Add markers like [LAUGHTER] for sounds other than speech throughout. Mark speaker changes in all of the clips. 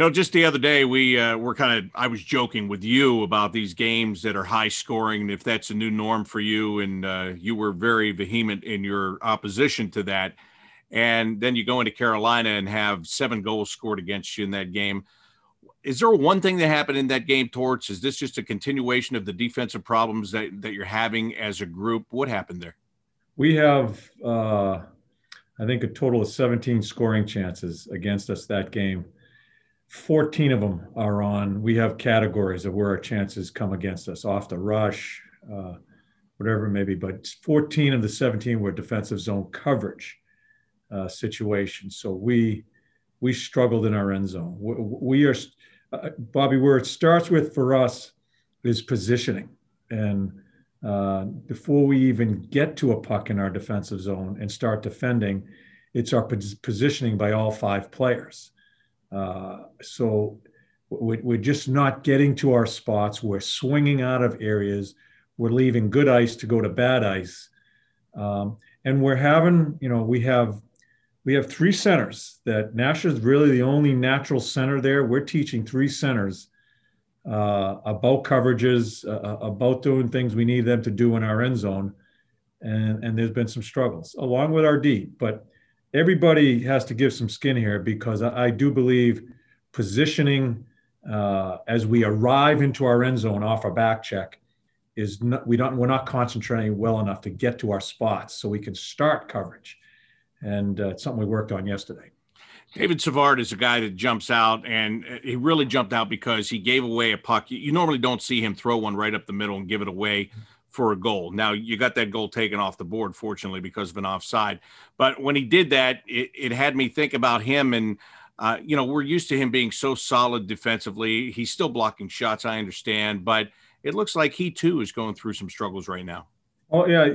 Speaker 1: know, just the other day we uh, were kind of I was joking with you about these games that are high scoring, if that's a new norm for you, and uh, you were very vehement in your opposition to that. And then you go into Carolina and have seven goals scored against you in that game. Is there one thing that happened in that game, Torts? Is this just a continuation of the defensive problems that, that you're having as a group? What happened there?
Speaker 2: We have, uh, I think, a total of 17 scoring chances against us that game 14 of them are on, we have categories of where our chances come against us off the rush, uh, whatever it may be, but 14 of the 17 were defensive zone coverage uh, situations. So we, we struggled in our end zone. We, we are, uh, Bobby, where it starts with for us is positioning. And uh, before we even get to a puck in our defensive zone and start defending, it's our positioning by all five players. Uh, so we're just not getting to our spots. We're swinging out of areas. We're leaving good ice to go to bad ice. Um, and we're having, you know, we have we have three centers that Nash is really the only natural center there. We're teaching three centers uh, about coverages, uh, uh about doing things we need them to do in our end zone. And, and there's been some struggles along with our D. But everybody has to give some skin here because I, I do believe positioning uh, as we arrive into our end zone off our back check is not, we don't we're not concentrating well enough to get to our spots so we can start coverage, and uh, it's something we worked on yesterday.
Speaker 1: David Savard is a guy that jumps out, and he really jumped out because he gave away a puck. You normally don't see him throw one right up the middle and give it away for a goal. Now you got that goal taken off the board, fortunately, because of an offside. But when he did that, it, it had me think about him. And, uh, you know, we're used to him being so solid defensively. He's still blocking shots, I understand, but it looks like he too is going through some struggles right now.
Speaker 2: Oh yeah,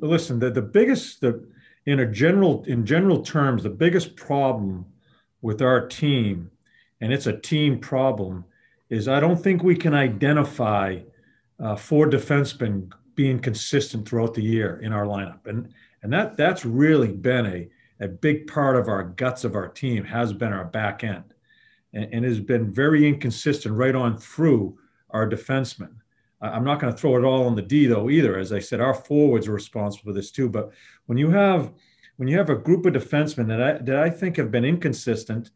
Speaker 2: listen, the, the biggest, the in a general in general terms, the biggest problem with our team, and it's a team problem, is I don't think we can identify uh, four defensemen being consistent throughout the year in our lineup. And, and that, that's really been a, a big part of our guts of our team has been our back end and, and has been very inconsistent right on through our defensemen. I'm not going to throw it all on the D though either. As I said, our forwards are responsible for this too. But when you have when you have a group of defensemen that I that I think have been inconsistent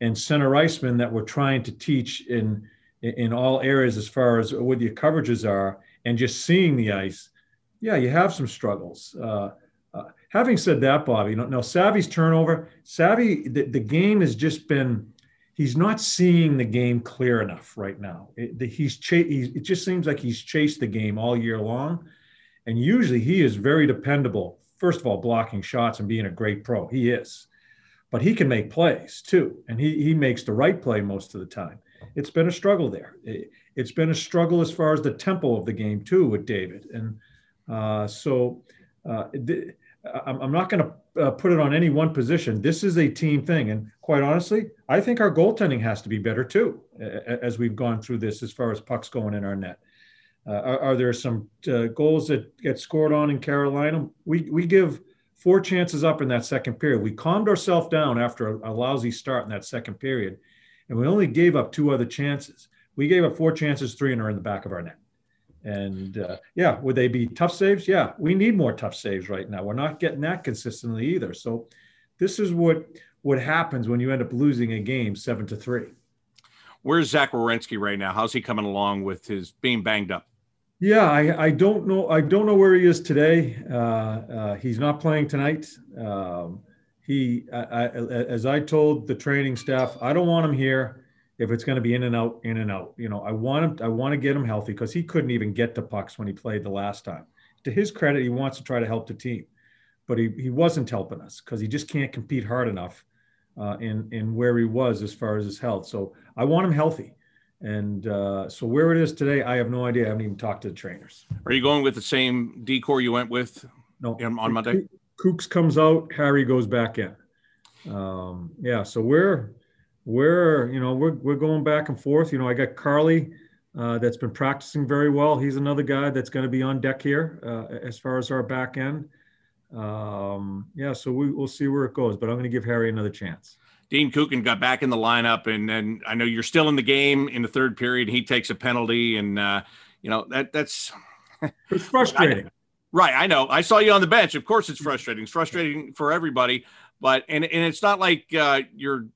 Speaker 2: and center icemen that we're trying to teach in in all areas as far as what your coverages are and just seeing the ice, yeah, you have some struggles. Uh, uh, having said that, Bobby, you know, now Savvy's turnover, Savvy, the, the game has just been, he's not seeing the game clear enough right now. It, the, he's, cha- he's, it just seems like he's chased the game all year long. And usually he is very dependable, first of all, blocking shots and being a great pro. He is. But he can make plays too. And he, he makes the right play most of the time it's been a struggle there. It, has been a struggle as far as the tempo of the game too with David, and uh, so uh, I'm not going to uh, put it on any one position. This is a team thing, and quite honestly, I think our goaltending has to be better too as we've gone through this as far as pucks going in our net. Uh, are, are, there some uh, goals that get scored on in Carolina? We we give four chances up in that second period. We calmed ourselves down after a, a lousy start in that second period and we only gave up two other chances. We gave up four chances, three and are in the back of our net. And uh, yeah, would they be tough saves? Yeah, we need more tough saves right now. We're not getting that consistently either. So this is what what happens when you end up losing a game seven to three.
Speaker 1: Where's Zach Werenski right now? How's he coming along with his being banged up?
Speaker 2: Yeah, I, I don't know. I don't know where he is today. Uh, uh, he's not playing tonight. Um, he, I, I, as I told the training staff, I don't want him here if it's going to be in and out, in and out. You know, I want him. I want to get him healthy because he couldn't even get to pucks when he played the last time. To his credit, he wants to try to help the team, but he, he wasn't helping us because he just can't compete hard enough uh, in in where he was as far as his health. So I want him healthy. And uh, so where it is today, I have no idea. I haven't even talked to the trainers.
Speaker 1: Are you going with the same D corps you went with no. on Monday?
Speaker 2: Kooks comes out, Harry goes back in. Um, yeah, so we're we're you know we're we're going back and forth. You know, I got Carly uh, that's been practicing very well. He's another guy that's going to be on deck here uh, as far as our back end. Um, yeah, so we, we'll see where it goes, but I'm going to give Harry another chance.
Speaker 1: Dean Kukan got back in the lineup, and then I know you're still in the game in the third period. He takes a penalty, and uh, you know that that's
Speaker 2: it's frustrating. [LAUGHS]
Speaker 1: Right, I know. I saw you on the bench. Of course, it's frustrating. It's frustrating for everybody, but and and it's not like uh, you're,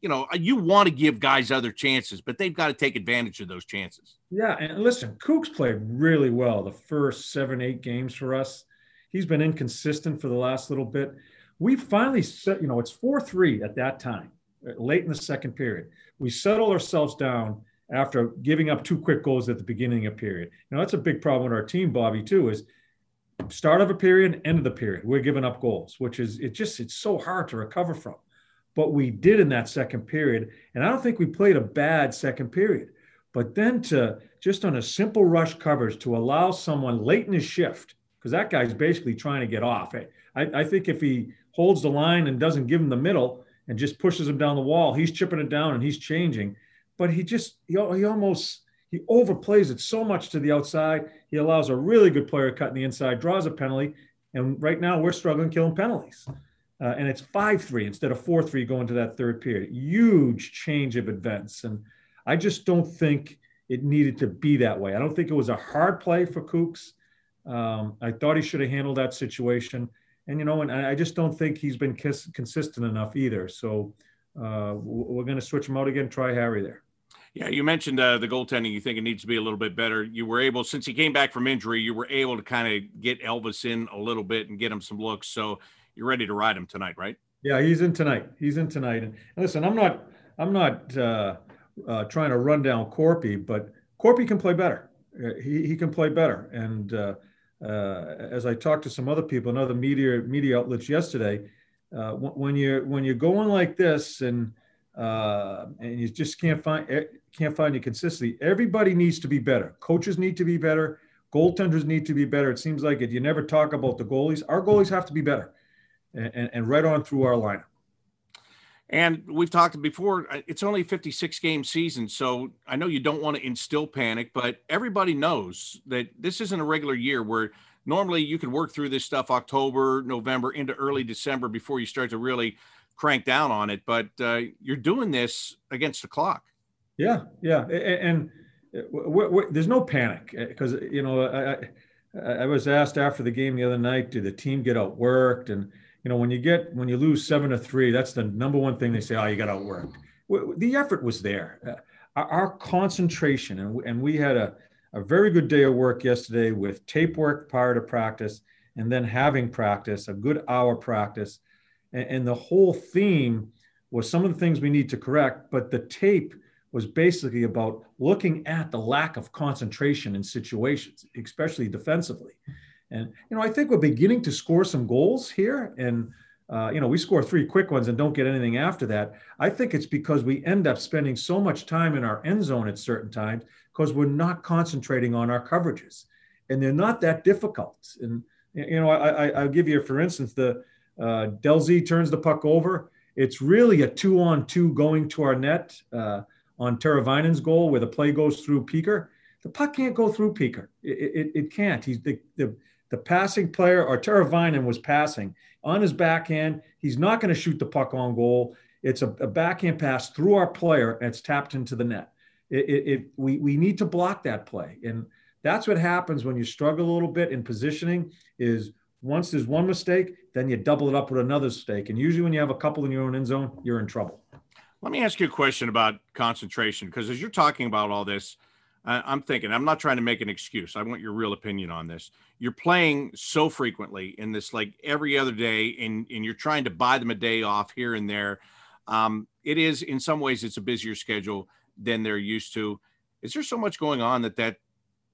Speaker 1: you know, you want to give guys other chances, but they've got to take advantage of those chances.
Speaker 2: Yeah, and listen, Kooks played really well the first seven, eight games for us. He's been inconsistent for the last little bit we finally set, you know, it's 4 3 at that time, late in the second period. We settled ourselves down after giving up two quick goals at the beginning of period. You know, that's a big problem with our team, Bobby, too, is start of a period, end of the period. We're giving up goals, which is it just it's so hard to recover from. But we did in that second period. And I don't think we played a bad second period. But then to just on a simple rush coverage to allow someone late in his shift, because that guy's basically trying to get off. I, I think if he holds the line and doesn't give him the middle and just pushes him down the wall. He's chipping it down and he's changing, but he just he, he almost he overplays it so much to the outside. He allows a really good player cut in the inside, draws a penalty, and right now we're struggling killing penalties. Uh, and it's 5-3 instead of 4-3 going to that third period. Huge change of events. And I just don't think it needed to be that way. I don't think it was a hard play for Kooks. Um, I thought he should have handled that situation and you know, and I just don't think he's been kiss, consistent enough either. So uh, we're going to switch him out again. Try Harry there.
Speaker 1: Yeah, you mentioned uh, the goaltending. You think it needs to be a little bit better. You were able, since he came back from injury, you were able to kind of get Elvis in a little bit and get him some looks. So you're ready to ride him tonight, right?
Speaker 2: Yeah, he's in tonight. He's in tonight. And, listen, I'm not, I'm not uh, uh, trying to run down Korpy, but Korpy can play better. Uh, he, he can play better, and uh, uh, as I talked to some other people and other media media outlets yesterday, when you're when you're going like this and uh, and you just can't find eh, can't find your consistency, everybody needs to be better. Coaches need to be better. Goaltenders need to be better. It seems like it. You never talk about the goalies. Our goalies have to be better, and, and, and right on through our lineup.
Speaker 1: And we've talked before, uh, it's only a 56 game season. So I know you don't want to instill panic, but everybody knows that this isn't a regular year where normally you could work through this stuff October, November into early December before you start to really crank down on it. But uh, you're doing this against the clock.
Speaker 2: Yeah. Yeah. And, uh, we're, we're, there's no panic because, uh, you know, I, I was asked after the game the other night, did the team get outworked? And, you know, when you get when you lose seven to three, that's the number one thing they say. Oh, you got outworked. The effort was there. Uh, our concentration, and we, and we had a, a very good day of work yesterday with tape work prior to practice, and then having practice, a good hour practice, and, and the whole theme was some of the things we need to correct. But the tape was basically about looking at the lack of concentration in situations, especially defensively. And you know, I think we're beginning to score some goals here, and uh, you know, we score three quick ones and don't get anything after that. I think it's because we end up spending so much time in our end zone at certain times because we're not concentrating on our coverages, and they're not that difficult. And you know, I, I, will give you, for instance, the uh, Delzy turns the puck over. It's really a two-on-two going to our net uh, on Teravainen's goal, where the play goes through Peeker. The puck can't go through Peeker. It, it, it can't. He's the, the the passing player or Teravainen was passing on his backhand. He's not going to shoot the puck on goal. It's a, a, backhand pass through our player and it's tapped into the net. It, it, it, we, we need to block that play. And that's what happens when you struggle a little bit in positioning is once there's one mistake, then you double it up with another mistake. And usually when you have a couple in your own end zone, you're in trouble.
Speaker 1: Let me ask you a question about concentration, because as you're talking about all this, I'm thinking, I'm not trying to make an excuse. I want your real opinion on this. You're playing so frequently in this, like every other day, and, and you're trying to buy them a day off here and there. Um, it is, in some ways, it's a busier schedule than they're used to. Is there so much going on that that,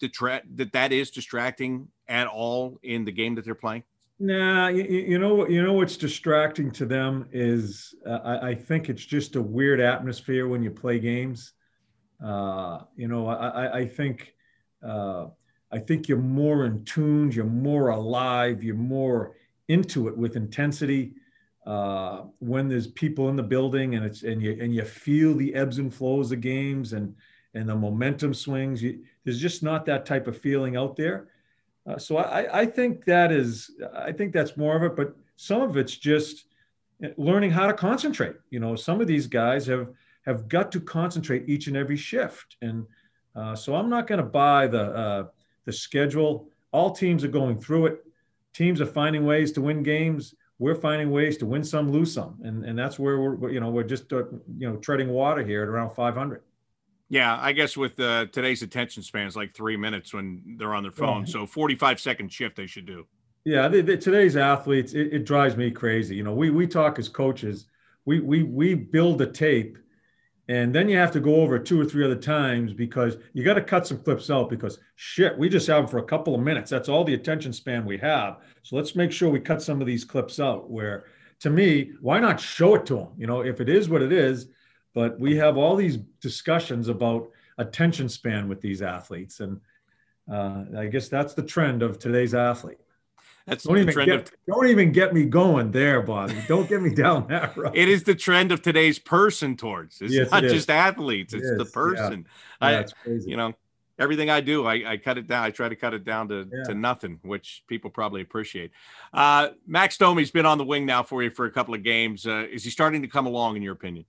Speaker 1: detract, that, that is distracting at all in the game that they're playing?
Speaker 2: Nah, you, you know, you know what's distracting to them is uh, I, I think it's just a weird atmosphere when you play games uh, you know, I, I think uh, I think you're more in tune, you're more alive, you're more into it with intensity. Uh, when there's people in the building and it's and you and you feel the ebbs and flows of games and and the momentum swings, you, there's just not that type of feeling out there. Uh, so I, I think that is I think that's more of it, but some of it's just learning how to concentrate. You know, some of these guys have have got to concentrate each and every shift, and uh, so I'm not going to buy the uh, the schedule. All teams are going through it. Teams are finding ways to win games. We're finding ways to win some, lose some, and and that's where we're you know we're just uh, you know treading water here at around 500.
Speaker 1: Yeah, I guess with uh, today's attention span is like three minutes when they're on their phone. So 45 second shift they should do.
Speaker 2: Yeah, the, the, today's athletes, it, it, drives me crazy. You know, we we talk as coaches, we we we build a tape, and then you have to go over two or three other times because you got to cut some clips out because shit, we just have them for a couple of minutes. That's all the attention span we have. So let's make sure we cut some of these clips out. Where to me, why not show it to them? You know, if it is what it is, but we have all these discussions about attention span with these athletes, and uh, I guess that's the trend of today's athlete.
Speaker 1: That's
Speaker 2: don't
Speaker 1: the trend
Speaker 2: get, of, [LAUGHS] don't even get me going there, Bobby. Don't get me down [LAUGHS] that road.
Speaker 1: It is the trend of today's person towards. It's yes, not it just athletes. It's the person.
Speaker 2: Yeah. Yeah, I, crazy.
Speaker 1: You know, everything I do, I, I, cut it down. I try to cut it down to, yeah. to nothing, which people probably appreciate. Uh, Max Domi's been on the wing now for you for a couple of games. Uh, is he starting to come along, in your opinion?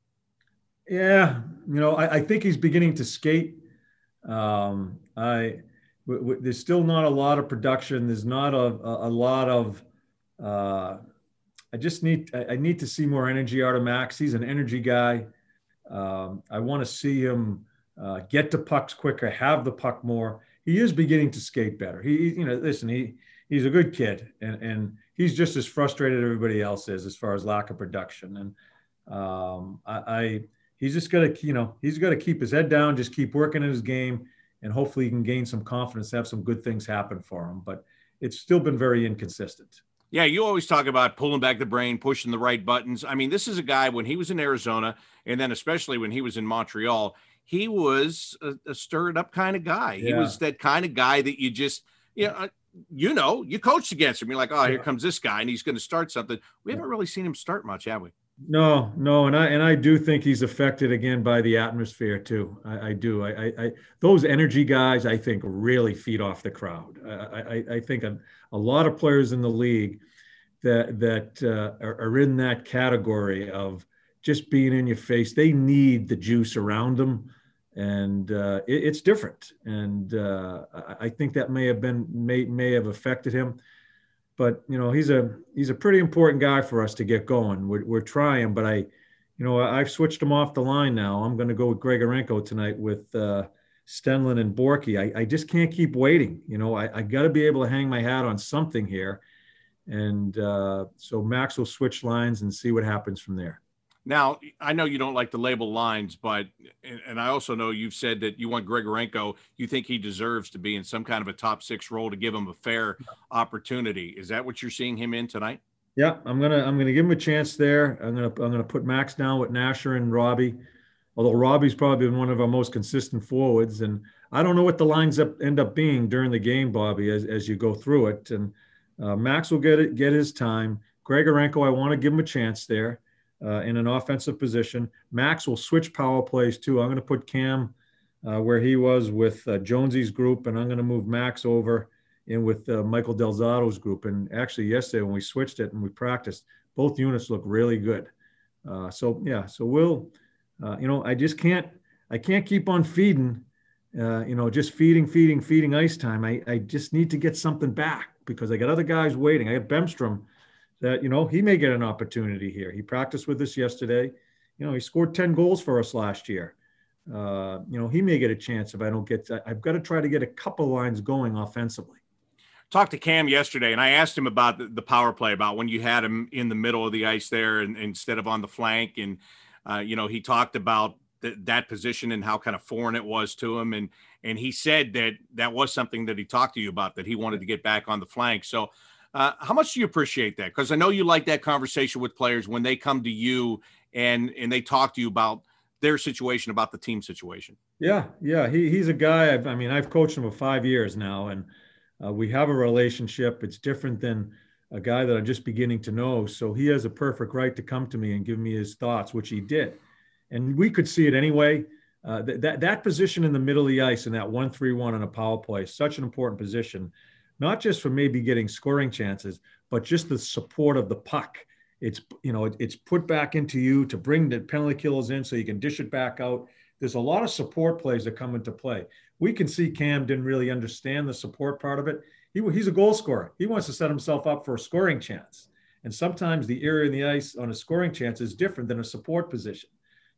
Speaker 2: Yeah, you know, I, I think he's beginning to skate. Um, I w- w- there's still not a lot of production. There's not a, a, a lot of. Uh, I just need I, I, need to see more energy out of Max. He's an energy guy. Um, I want to see him uh, get to pucks quicker, have the puck more. He is beginning to skate better. He, you know, listen, he he's a good kid, and and he's just as frustrated as everybody else is as far as lack of production. And um, I, I he's just got to, you know, he's got to keep his head down, just keep working at his game, and hopefully he can gain some confidence, have some good things happen for him. But it's still been very inconsistent.
Speaker 1: Yeah, you always talk about pulling back the brain, pushing the right buttons. I mean, this is a guy when he was in Arizona, and then especially when he was in Montreal, he was a, a stirred up kind of guy. Yeah. He was that kind of guy that you just, you know, you know, you coached against him. You're like, oh, here comes this guy, and he's going to start something. We haven't really seen him start much, have we?
Speaker 2: No, no, and I and I do think he's affected again by the atmosphere too. I, I do. I, I, I, those energy guys, I think, really feed off the crowd. I, I, think a, a lot of players in the league that that uh, are, are, in that category of just being in your face. They need the juice around them, and uh, it, it's different. And uh, I, I think that may have been may may have affected him but you know he's a he's a pretty important guy for us to get going. We're, we're trying, but I, you know, I've switched him off the line now. I'm going to go with Grigorenko tonight with uh, Stenlund and Borky. I, I just can't keep waiting. You know, I, I got to be able to hang my hat on something here, and uh, so Max will switch lines and see what happens from there.
Speaker 1: Now, I know you don't like the label lines, but and I also know you've said that you want Grigorenko. You think he deserves to be in some kind of a top six role to give him a fair opportunity. Is that what you're seeing him in tonight?
Speaker 2: Yeah, I'm gonna I'm gonna give him a chance there. I'm gonna I'm gonna put Max down with Nasher and Robbie. Although Robbie's probably been one of our most consistent forwards, and I don't know what the lines up end up being during the game, Bobby, as, as you go through it. And uh, Max will get it get his time. Grigorenko, I want to give him a chance there uh, in an offensive position. Max will switch power plays too. I'm going to put Cam uh, where he was with uh, Jonesy's group, and I'm going to move Max over in with uh, Michael Del Zotto's group. And actually, yesterday when we switched it and we practiced, both units look really good. Uh, so yeah, so we'll, uh, you know, I just can't, I can't keep on feeding. you know, just feeding, feeding, feeding ice time. I, I just need to get something back because I got other guys waiting. I got Bemstrom that you know he may get an opportunity here. He practiced with us yesterday. You know, he scored ten goals for us last year. Uh, you know, he may get a chance if I don't get. I've got to try to get a couple lines going offensively.
Speaker 1: Talked to Cam yesterday, and I asked him about the, the power play, about when you had him in the middle of the ice there, and, instead of on the flank, and uh, you know, he talked about th- that position and how kind of foreign it was to him, and and he said that that was something that he talked to you about that he wanted to get back on the flank. So uh, how much do you appreciate that? Because I know you like that conversation with players when they come to you and and they talk to you about their situation, about the team situation.
Speaker 2: Yeah, yeah, he, he's a guy. I've, i mean, I've coached him for five years now, and uh, we have a relationship. It's different than a guy that I'm just beginning to know. So he has a perfect right to come to me and give me his thoughts, which he did, and we could see it anyway. Uh, th- that that position in the middle of the ice in that one three one on a power play, such an important position not just for maybe getting scoring chances, but just the support of the puck It's you know it, it's put back into you to bring the penalty killers in so you can dish it back out. There's a lot of support plays that come into play. We can see Cam didn't really understand the support part of it. He, he's a goal scorer. He wants to set himself up for a scoring chance. And sometimes the area in the ice on a scoring chance is different than a support position.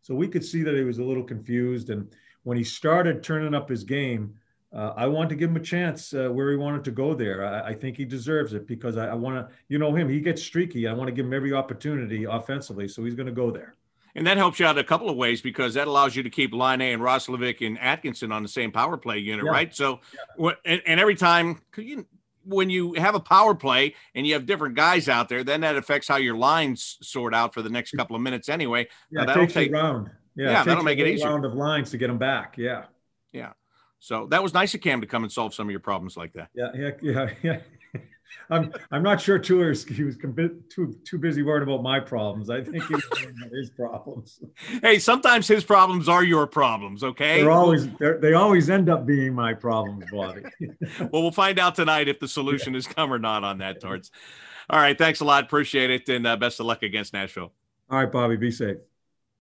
Speaker 2: So we could see that he was a little confused. And when he started turning up his game, uh, I want to give him a chance uh, where he wanted to go there. I, I think he deserves it because I, I want to, you know, him. He gets streaky. I want to give him every opportunity offensively, so he's going to go there.
Speaker 1: And that helps you out a couple of ways because that allows you to keep Laine and Roslovic and Atkinson on the same power play unit, yeah. right? So, yeah. and, and, every time you, when you have a power play and you have different guys out there, then that affects how your lines sort out for the next couple of minutes anyway.
Speaker 2: Yeah, uh, that'll take round. Yeah,
Speaker 1: yeah that'll make it easier.
Speaker 2: Round of lines to get them back. Yeah.
Speaker 1: Yeah. So that was nice of Cam to come and solve some of your problems like that.
Speaker 2: Yeah, yeah, yeah, [LAUGHS] yeah. I'm I'm not sure too he was too too busy worried about my problems. I think he was his problems. [LAUGHS]
Speaker 1: Hey, sometimes his problems are your problems. Okay,
Speaker 2: they're always they're, they always end up being my problems, Bobby. [LAUGHS]
Speaker 1: well, we'll find out tonight if the solution has come or not on that, Torts. All right, thanks a lot. Appreciate it, and uh, best of luck against Nashville.
Speaker 2: All right, Bobby. Be safe.